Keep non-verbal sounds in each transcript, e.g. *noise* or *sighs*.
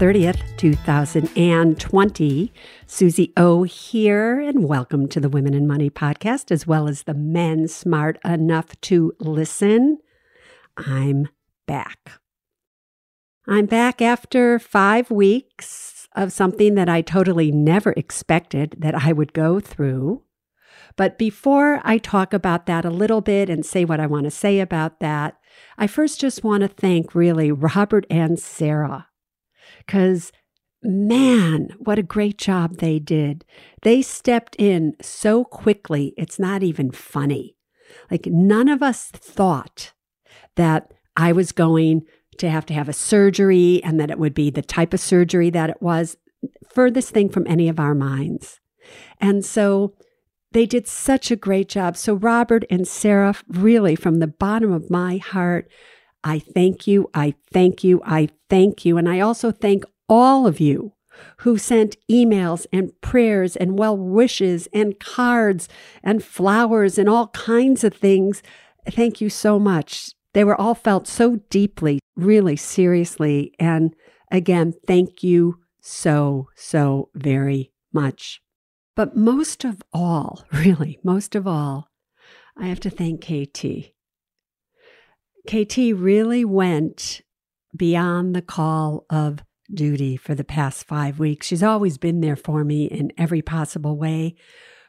30th, 2020. Suze O here, and welcome to the Women and Money podcast, as well as the Men Smart Enough to Listen. I'm back. I'm back after five weeks of something that I totally never expected that I would go through. But before I talk about that a little bit and say what I want to say about that, I first just want to thank really Robert and Sarah because man, what a great job they did. They stepped in so quickly, it's not even funny. Like, none of us thought that I was going to have to have a surgery and that it would be the type of surgery that it was, furthest thing from any of our minds. And so they did such a great job. So, Robert and Sarah, really, from the bottom of my heart, I thank you. I thank you. I thank you. And I also thank all of you who sent emails and prayers and well wishes and cards and flowers and all kinds of things. Thank you so much. They were all felt so deeply, really seriously. And again, thank you so, so very much. But most of all, *laughs* really, most of all, I have to thank KT. KT really went beyond the call of duty for the past five weeks. She's always been there for me in every possible way.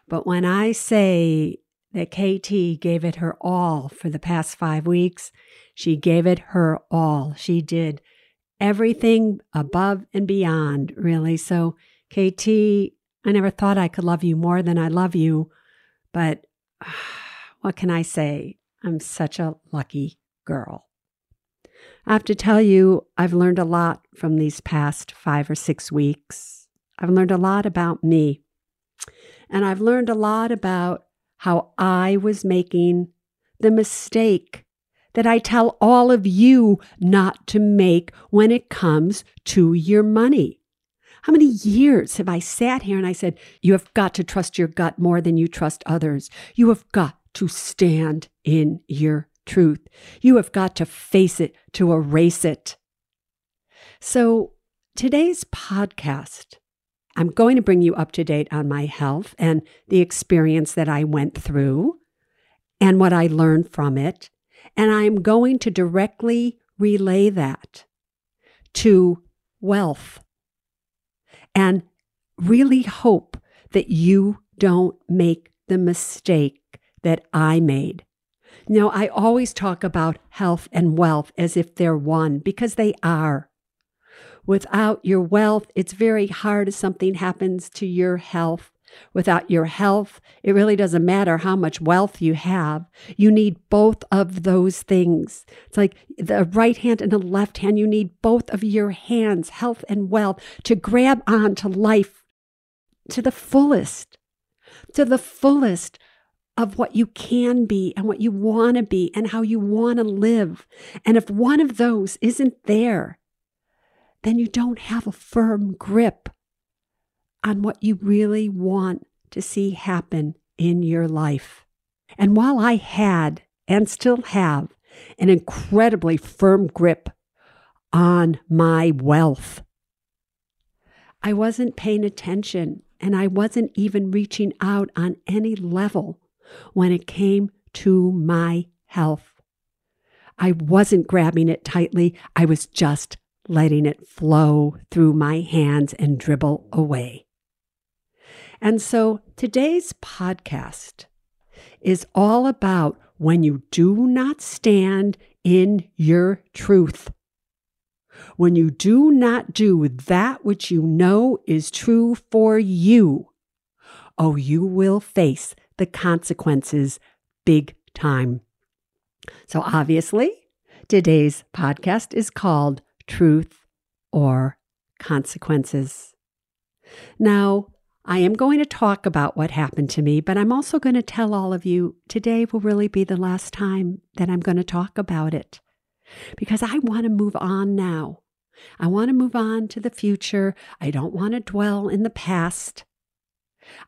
But when I say that KT gave it her all for the past five weeks, she gave it her all. She did everything above and beyond, really. So, KT, I never thought I could love you more than I love you. But *sighs* what can I say? I'm such a lucky girl. I have to tell you, I've learned a lot from these past five or six weeks. I've learned a lot about me. And I've learned a lot about how I was making the mistake that I tell all of you not to make when it comes to your money. How many years have I sat here and I said, You have got to trust your gut more than you trust others. You have got to stand in your truth. You have got to face it to erase it. So, today's podcast, I'm going to bring you up to date on my health and the experience that I went through and what I learned from it. And I'm going to directly relay that to wealth and really hope that you don't make the mistake that I made. Now, I always talk about health and wealth as if they're one because they are. Without your wealth, it's very hard if something happens to your health. Without your health, it really doesn't matter how much wealth you have. You need both of those things. It's like the right hand and the left hand. You need both of your hands, health and wealth, to grab on to life to the fullest, to the fullest of what you can be and what you want to be and how you want to live. And if one of those isn't there, then you don't have a firm grip on what you really want to see happen in your life. And while I had and still have an incredibly firm grip on my wealth. I wasn't paying attention and I wasn't even reaching out on any level when it came to my health. I wasn't grabbing it tightly, I was just letting it flow through my hands and dribble away. And so today's podcast is all about when you do not stand in your truth. When you do not do that which you know is true for you, oh, you will face the consequences big time. So, obviously, today's podcast is called Truth or Consequences. Now, I am going to talk about what happened to me, but I'm also going to tell all of you today will really be the last time that I'm going to talk about it because I want to move on now. I want to move on to the future. I don't want to dwell in the past.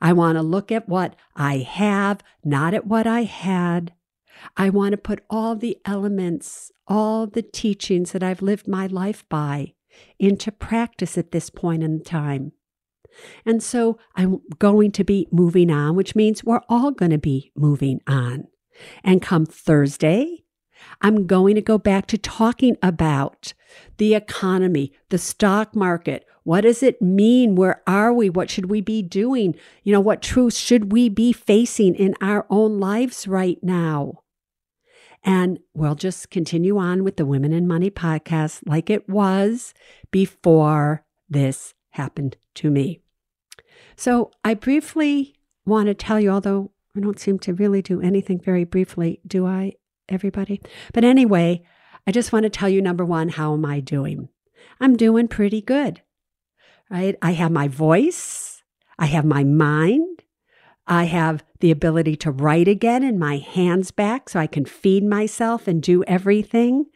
I want to look at what I have, not at what I had. I want to put all the elements, all the teachings that I've lived my life by into practice at this point in time. And so I'm going to be moving on, which means we're all going to be moving on. And come Thursday, I'm going to go back to talking about the economy, the stock market. What does it mean? Where are we? What should we be doing? You know, what truths should we be facing in our own lives right now? And we'll just continue on with the Women and Money podcast like it was before this happened to me. So I briefly want to tell you, although I don't seem to really do anything very briefly, do I, everybody? But anyway, I just want to tell you number one, how am I doing? I'm doing pretty good, right? I have my voice, I have my mind, I have the ability to write again and my hands back so I can feed myself and do everything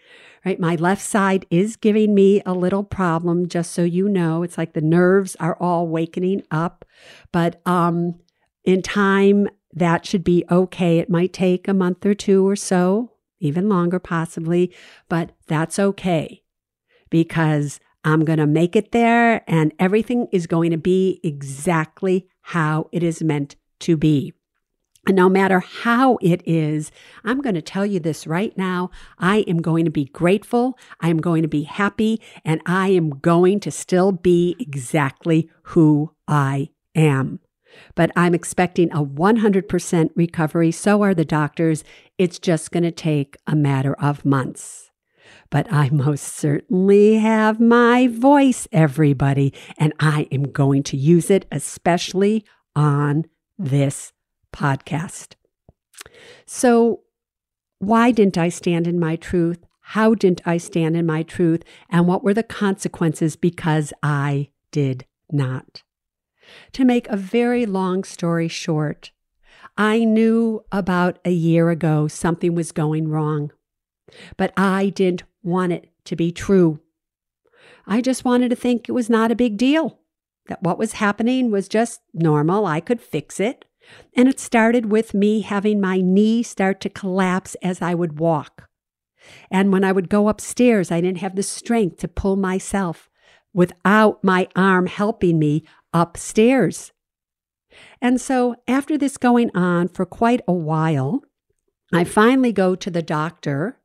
right? My left side is giving me a little problem, just so you know. It's like the nerves are all wakening up, but um, in time, that should be okay. It might take a month or two or so, even longer possibly, but that's okay because I'm going to make it there and everything is going to be exactly how it is meant to be. And no matter how it is, I'm going to tell you this right now. I am going to be grateful. I am going to be happy and I am going to still be exactly who I am. But I'm expecting a 100% recovery. So are the doctors. It's just going to take a matter of months. But I most certainly have my voice, everybody, and I am going to use it, especially on this podcast. So, why didn't I stand in my truth? How didn't I stand in my truth? And what were the consequences because I did not? To make a very long story short, I knew about a year ago something was going wrong, but I didn't want it to be true. I just wanted to think it was not a big deal, that what was happening was just normal. I could fix it. And it started with me having my knee start to collapse as I would walk. And when I would go upstairs, I didn't have the strength to pull myself without my arm helping me upstairs. And so, after this going on for quite a while, I finally go to the doctor,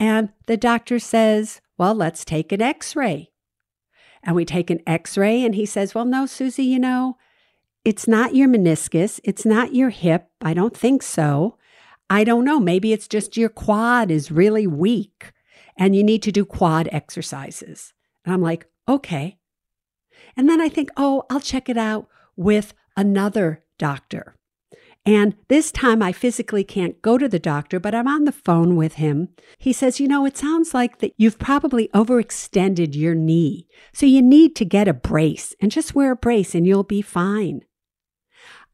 and the doctor says, Well, let's take an x ray. And we take an x ray, and he says, Well, no, Suze, you know, it's not your meniscus. It's not your hip. I don't think so. I don't know. Maybe it's just your quad is really weak and you need to do quad exercises. And I'm like, okay. And then I think, oh, I'll check it out with another doctor. And this time I physically can't go to the doctor, but I'm on the phone with him. He says, You know, it sounds like that you've probably overextended your knee. So you need to get a brace and just wear a brace and you'll be fine.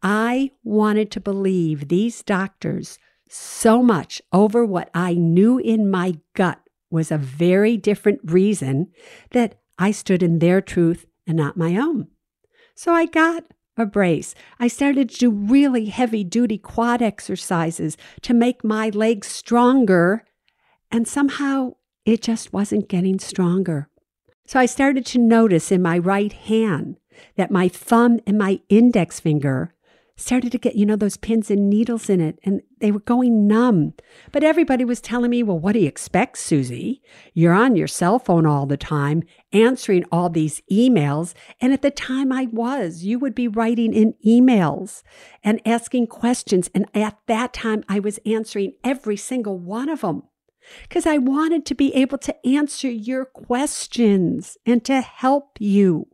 I wanted to believe these doctors so much over what I knew in my gut was a very different reason that I stood in their truth and not my own. So I got a brace. I started to do really heavy duty quad exercises to make my legs stronger. And somehow it just wasn't getting stronger. So I started to notice in my right hand that my thumb and my index finger started to get, you know, those pins and needles in it, and they were going numb. But everybody was telling me, well, what do you expect, Suze? You're on your cell phone all the time, answering all these emails. And at the time I was, you would be writing in emails and asking questions. And at that time, I was answering every single one of them because I wanted to be able to answer your questions and to help you.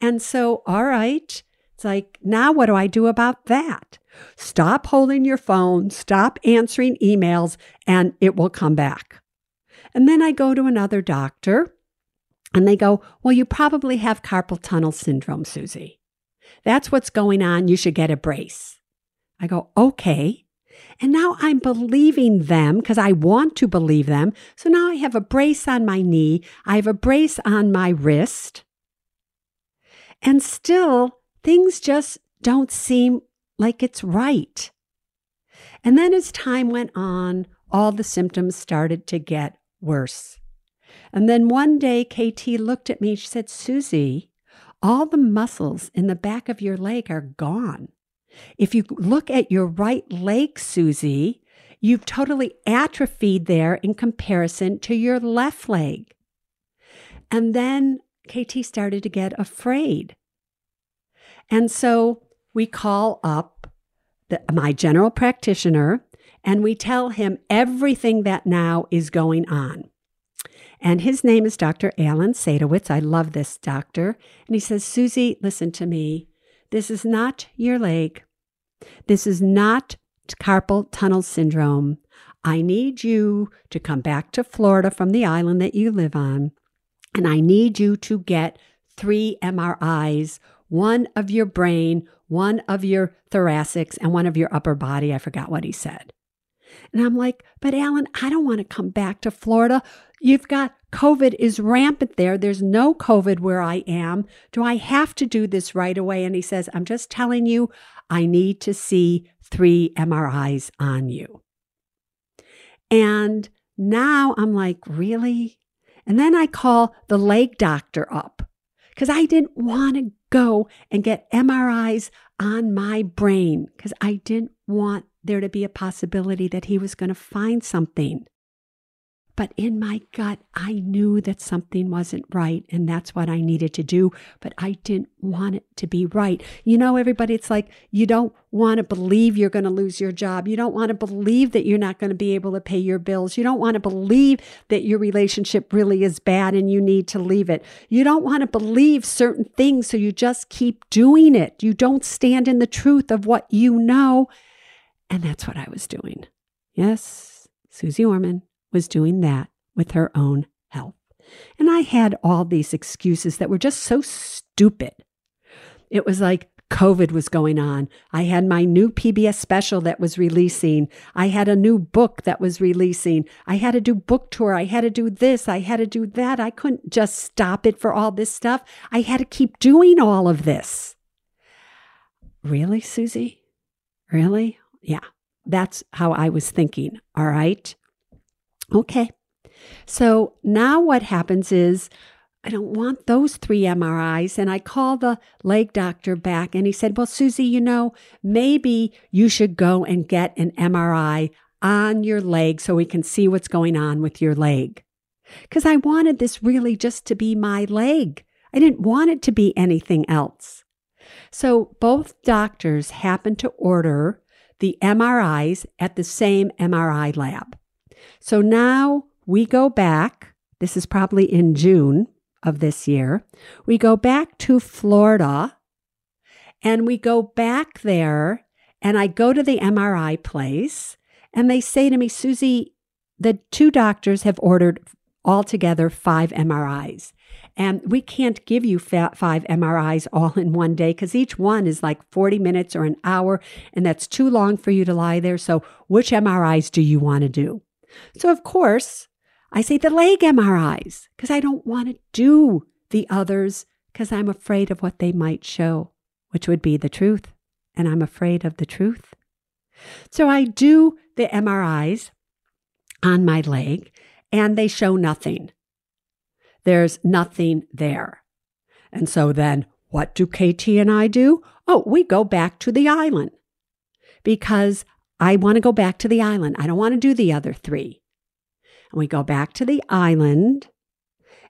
And so, all right, it's like, now what do I do about that? Stop holding your phone, stop answering emails, and it will come back. And then I go to another doctor and they go, Well, you probably have carpal tunnel syndrome, Suze. That's what's going on. You should get a brace. I go, Okay. And now I'm believing them because I want to believe them. So now I have a brace on my knee, I have a brace on my wrist. And still, things just don't seem like it's right. And then as time went on, all the symptoms started to get worse. And then one day, KT looked at me. She said, Suze, all the muscles in the back of your leg are gone. If you look at your right leg, Suze, you've totally atrophied there in comparison to your left leg. And then KT started to get afraid. And so we call up the, my general practitioner and we tell him everything that now is going on. And his name is Dr. Alan Sadowitz. I love this doctor. And he says, Suze, listen to me. This is not your leg. This is not carpal tunnel syndrome. I need you to come back to Florida from the island that you live on. And I need you to get three MRIs one of your brain, one of your thoracics, and one of your upper body. I forgot what he said. And I'm like, but Alan, I don't want to come back to Florida. You've got COVID is rampant there. There's no COVID where I am. Do I have to do this right away? And he says, I'm just telling you, I need to see three MRIs on you. And now I'm like, really? And then I call the leg doctor up because I didn't want to go and get MRIs on my brain because I didn't want there to be a possibility that he was going to find something. But in my gut, I knew that something wasn't right, and that's what I needed to do. But I didn't want it to be right. You know, everybody, it's like you don't want to believe you're going to lose your job. You don't want to believe that you're not going to be able to pay your bills. You don't want to believe that your relationship really is bad and you need to leave it. You don't want to believe certain things, so you just keep doing it. You don't stand in the truth of what you know. And that's what I was doing. Yes, Suze Orman was doing that with her own health. And I had all these excuses that were just so stupid. It was like COVID was going on. I had my new PBS special that was releasing. I had a new book that was releasing. I had to do book tour. I had to do this. I had to do that. I couldn't just stop it for all this stuff. I had to keep doing all of this. Really, Suze? Really? Yeah, that's how I was thinking. All right. Okay. So now what happens is I don't want those three MRIs. And I call the leg doctor back and he said, Well, Suze, you know, maybe you should go and get an MRI on your leg so we can see what's going on with your leg. Because I wanted this really just to be my leg. I didn't want it to be anything else. So both doctors happened to order the MRIs at the same MRI lab. So now we go back. This is probably in June of this year. We go back to Florida and we go back there and I go to the MRI place and they say to me, Suze, the two doctors have ordered altogether five MRIs. And we can't give you five MRIs all in one day because each one is like 40 minutes or an hour, and that's too long for you to lie there. So, which MRIs do you want to do? So, of course, I say the leg MRIs because I don't want to do the others because I'm afraid of what they might show, which would be the truth. And I'm afraid of the truth. So I do the MRIs on my leg and they show nothing. There's nothing there. And so then what do KT and I do? Oh, we go back to the island because I want to go back to the island. I don't want to do the other three. And we go back to the island.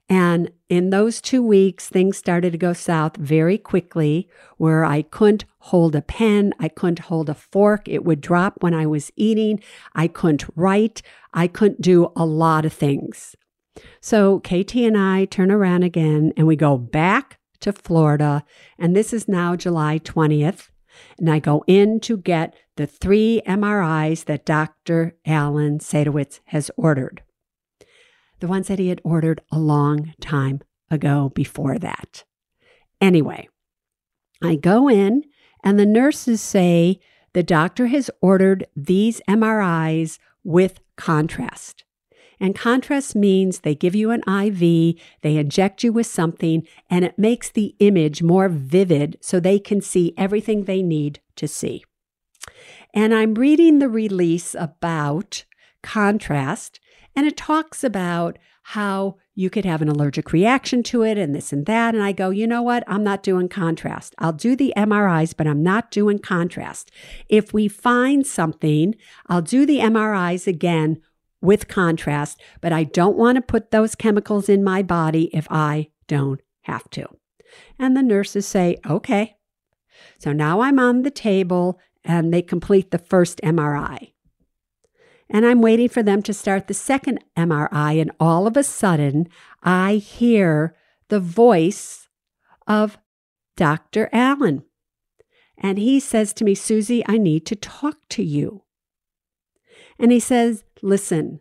And in those two weeks, things started to go south very quickly, where I couldn't hold a pen, I couldn't hold a fork, it would drop when I was eating, I couldn't write, I couldn't do a lot of things. So KT and I turn around again and we go back to Florida. And this is now July 20th. And I go in to get the three MRIs that Dr. Alan Sadowitz has ordered the ones that he had ordered a long time ago before that. Anyway, I go in and the nurses say the doctor has ordered these MRIs with contrast. And contrast means they give you an IV, they inject you with something, and it makes the image more vivid so they can see everything they need to see. And I'm reading the release about contrast, and it talks about how you could have an allergic reaction to it and this and that. And I go, you know what? I'm not doing contrast. I'll do the MRIs, but I'm not doing contrast. If we find something, I'll do the MRIs again with contrast, but I don't want to put those chemicals in my body if I don't have to. And the nurses say, okay. So now I'm on the table and they complete the first MRI and I'm waiting for them to start the second MRI. And all of a sudden, I hear the voice of Dr. Allen. And he says to me, Suze, I need to talk to you. And he says, Listen,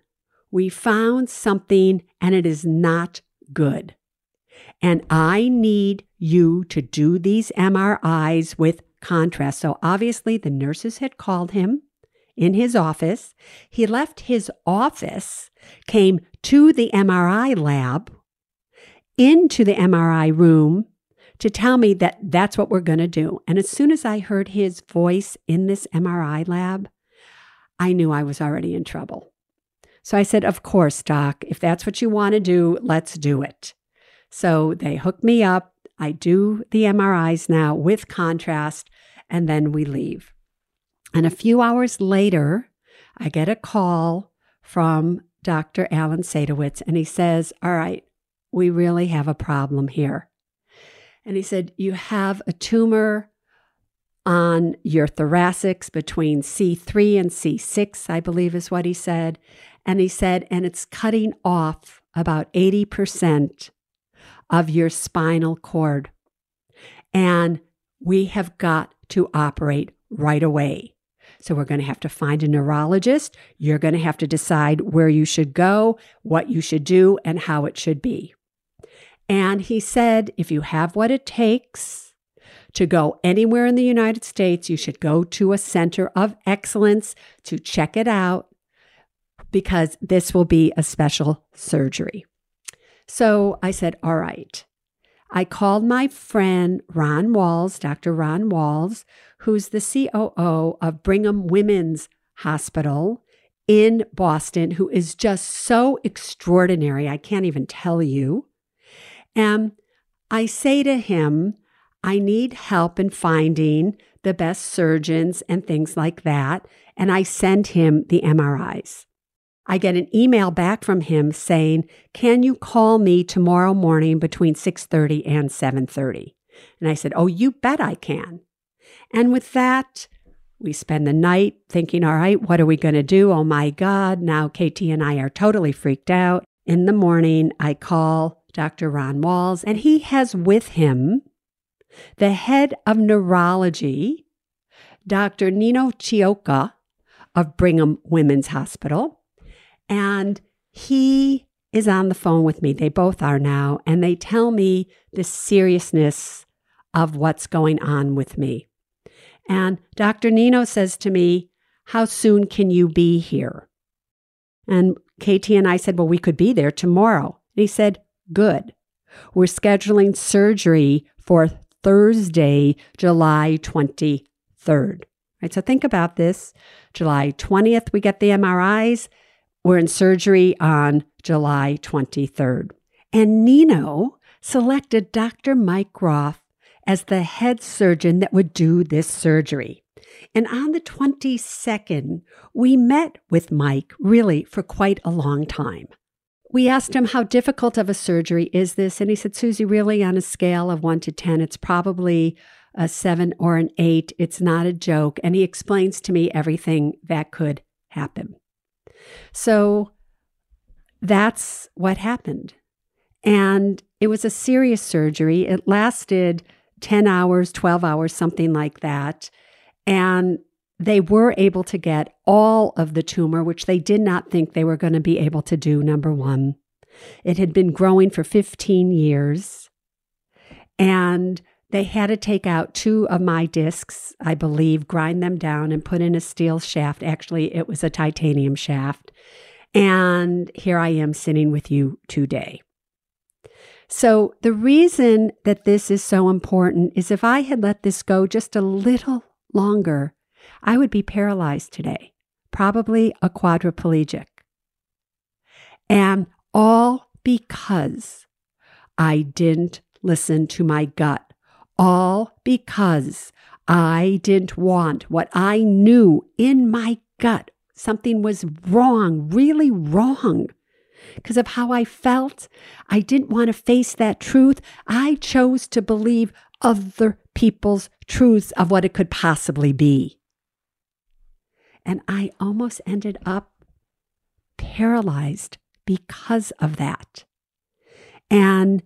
we found something and it is not good. And I need you to do these MRIs with contrast. So obviously, the nurses had called him in his office. He left his office, came to the MRI lab, into the MRI room to tell me that that's what we're going to do. And as soon as I heard his voice in this MRI lab, I knew I was already in trouble. So I said, Of course, Doc, if that's what you want to do, let's do it. So they hook me up. I do the MRIs now with contrast, and then we leave. And a few hours later, I get a call from Dr. Alan Sadowitz, and he says, All right, we really have a problem here. And he said, You have a tumor on your thoracics between C3 and C6, I believe is what he said. And he said, and it's cutting off about 80% of your spinal cord. And we have got to operate right away. So we're going to have to find a neurologist. You're going to have to decide where you should go, what you should do, and how it should be. And he said, if you have what it takes to go anywhere in the United States, you should go to a center of excellence to check it out because this will be a special surgery. So I said, all right. I called my friend Ron Walls, Dr. Ron Walls, who's the COO of Brigham Women's Hospital in Boston, who is just so extraordinary. I can't even tell you. And I say to him, I need help in finding the best surgeons and things like that. And I send him the MRIs. I get an email back from him saying, "Can you call me tomorrow morning between 6:30 and 7:30?" And I said, "Oh, you bet I can." And with that, we spend the night thinking, all right, what are we going to do? Oh my God, now KT and I are totally freaked out. In the morning, I call Dr. Ron Walls, and he has with him the head of neurology, Dr. Nino Chiocca of Brigham Women's Hospital. And he is on the phone with me. They both are now, and they tell me the seriousness of what's going on with me. And Dr. Nino says to me, How soon can you be here? And KT and I said, Well, we could be there tomorrow. And he said, Good. We're scheduling surgery for Thursday, July 23rd. Right? So think about this. July 20th, we get the MRIs. We're in surgery on July 23rd. And Nino selected Dr. Mike Groff as the head surgeon that would do this surgery. And on the 22nd, we met with Mike really for quite a long time. We asked him how difficult of a surgery is this? And he said, Suze, really on a scale of one to 10, it's probably a seven or an eight. It's not a joke. And he explains to me everything that could happen. So that's what happened. And it was a serious surgery. It lasted 10 hours, 12 hours, something like that. And they were able to get all of the tumor, which they did not think they were going to be able to do, number one. It had been growing for 15 years. And they had to take out two of my discs, I believe, grind them down and put in a steel shaft. Actually, it was a titanium shaft. And here I am sitting with you today. So, the reason that this is so important is if I had let this go just a little longer, I would be paralyzed today, probably a quadriplegic. And all because I didn't listen to my gut, all because I didn't want what I knew in my gut. Something was wrong, really wrong. Because of how I felt, I didn't want to face that truth. I chose to believe other people's truths of what it could possibly be. And I almost ended up paralyzed because of that. And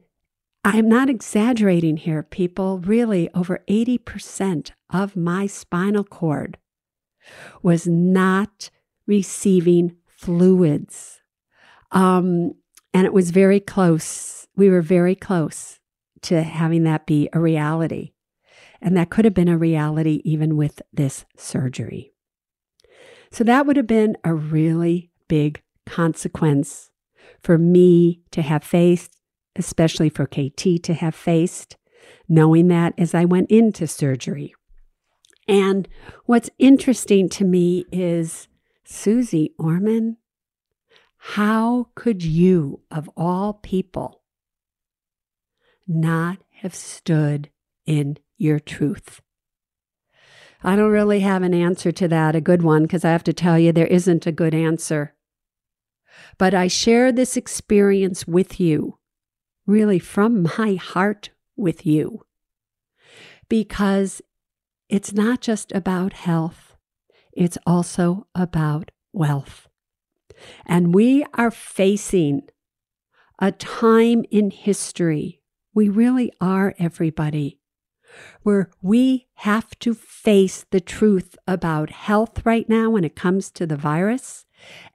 I'm not exaggerating here, people. Really, over 80% of my spinal cord was not receiving fluids. Um, and it was very close. We were very close to having that be a reality. And that could have been a reality even with this surgery. So that would have been a really big consequence for me to have faced, especially for KT to have faced, knowing that as I went into surgery. And what's interesting to me is Suze Orman, how could you, of all people, not have stood in your truth? I don't really have an answer to that, a good one, because I have to tell you, there isn't a good answer. But I share this experience with you, really from my heart with you, because it's not just about health, it's also about wealth. And we are facing a time in history. We really are, everybody, where we have to face the truth about health right now when it comes to the virus,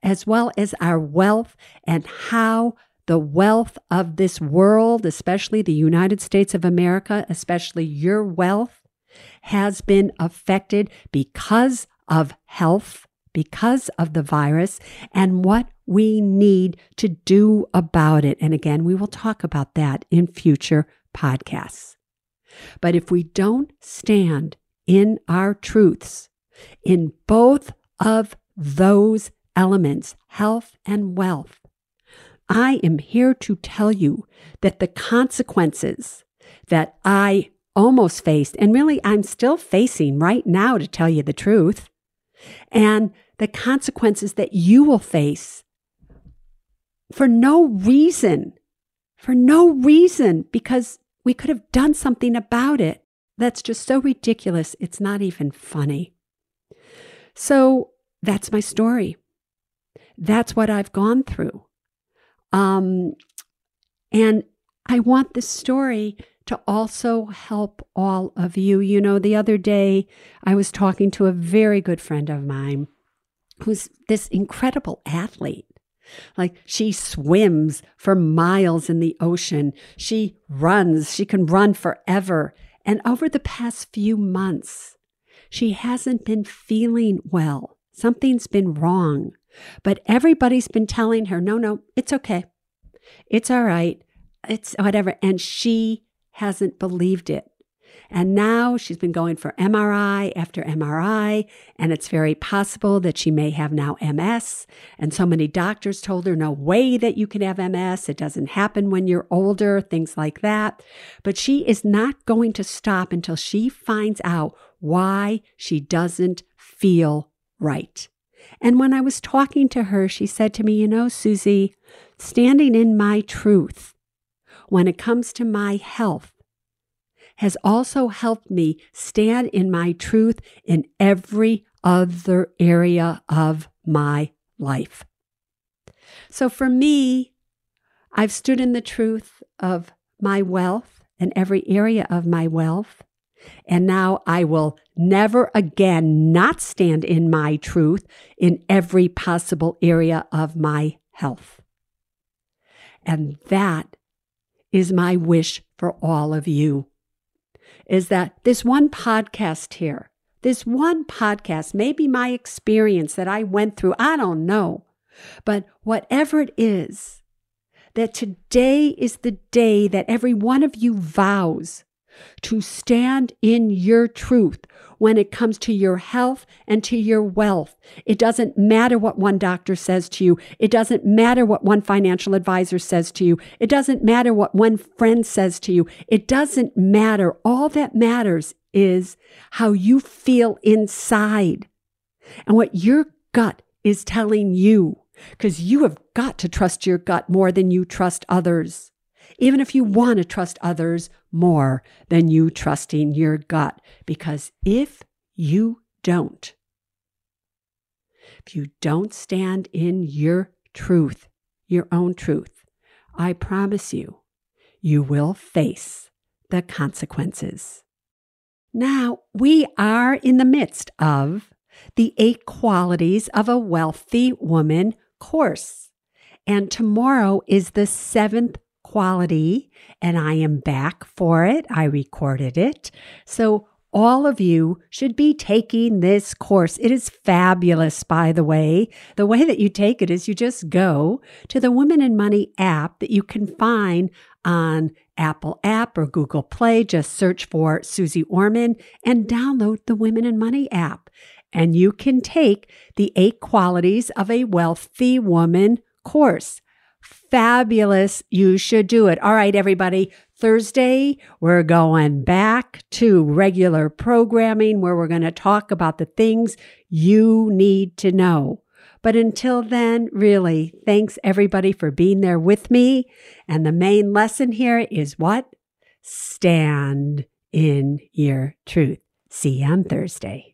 as well as our wealth and how the wealth of this world, especially the United States of America, especially your wealth, has been affected because of health, because of the virus, and what we need to do about it. And again, we will talk about that in future podcasts. But if we don't stand in our truths, in both of those elements, health and wealth, I am here to tell you that the consequences that I almost faced, and really I'm still facing right now, to tell you the truth, and the consequences that you will face for no reason, for no reason, because we could have done something about it. That's just so ridiculous. It's not even funny. So that's my story. That's what I've gone through. Um, and I want this story to also help all of you. You know, the other day I was talking to a very good friend of mine who's this incredible athlete. Like she swims for miles in the ocean. She runs. She can run forever. And over the past few months, she hasn't been feeling well. Something's been wrong. But everybody's been telling her, no, no, it's okay. It's all right. It's whatever. And she hasn't believed it. And now she's been going for MRI after MRI, and it's very possible that she may have now MS. And so many doctors told her, no way that you can have MS. It doesn't happen when you're older, things like that. But she is not going to stop until she finds out why she doesn't feel right. And when I was talking to her, she said to me, You know, Suze, standing in my truth when it comes to my health has also helped me stand in my truth in every other area of my life. So for me, I've stood in the truth of my wealth and every area of my wealth. And now I will never again not stand in my truth in every possible area of my health. And that is my wish for all of you is that this one podcast here, this one podcast, maybe my experience that I went through, I don't know, but whatever it is, that today is the day that every one of you vows to stand in your truth when it comes to your health and to your wealth. It doesn't matter what one doctor says to you. It doesn't matter what one financial advisor says to you. It doesn't matter what one friend says to you. It doesn't matter. All that matters is how you feel inside and what your gut is telling you because you have got to trust your gut more than you trust others even if you want to trust others more than you trusting your gut. Because if you don't, if you don't stand in your truth, your own truth, I promise you, you will face the consequences. Now, we are in the midst of the eight qualities of a wealthy woman course. And tomorrow is the seventh quality, and I am back for it. I recorded it. So, all of you should be taking this course. It is fabulous, by the way. The way that you take it is you just go to the Women and Money app that you can find on Apple app or Google Play. Just search for Suze Orman and download the Women and Money app. And you can take the eight qualities of a wealthy woman course fabulous. You should do it. All right, everybody. Thursday, we're going back to regular programming where we're going to talk about the things you need to know. But until then, really, thanks everybody for being there with me. And the main lesson here is what? Stand in your truth. See you on Thursday.